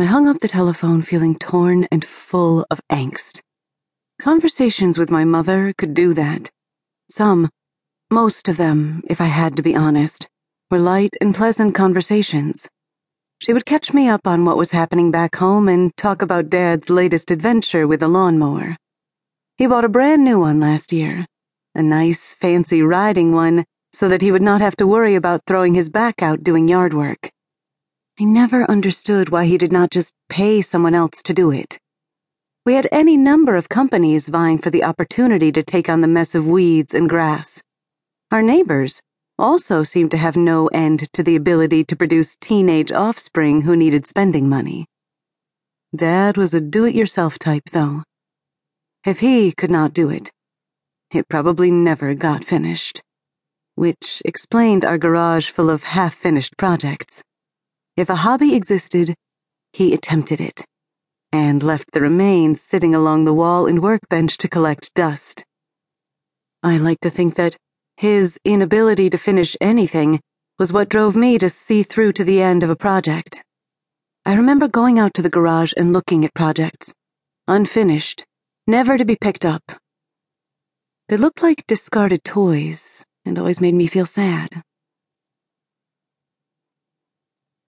I hung up the telephone feeling torn and full of angst. Conversations with my mother could do that. Some, most of them, if I had to be honest, were light and pleasant conversations. She would catch me up on what was happening back home and talk about Dad's latest adventure with a lawnmower. He bought a brand new one last year, a nice, fancy riding one, so that he would not have to worry about throwing his back out doing yard work. I never understood why he did not just pay someone else to do it. We had any number of companies vying for the opportunity to take on the mess of weeds and grass. Our neighbors also seemed to have no end to the ability to produce teenage offspring who needed spending money. Dad was a do it yourself type, though. If he could not do it, it probably never got finished. Which explained our garage full of half finished projects. If a hobby existed, he attempted it, and left the remains sitting along the wall and workbench to collect dust. I like to think that his inability to finish anything was what drove me to see through to the end of a project. I remember going out to the garage and looking at projects, unfinished, never to be picked up. They looked like discarded toys and always made me feel sad.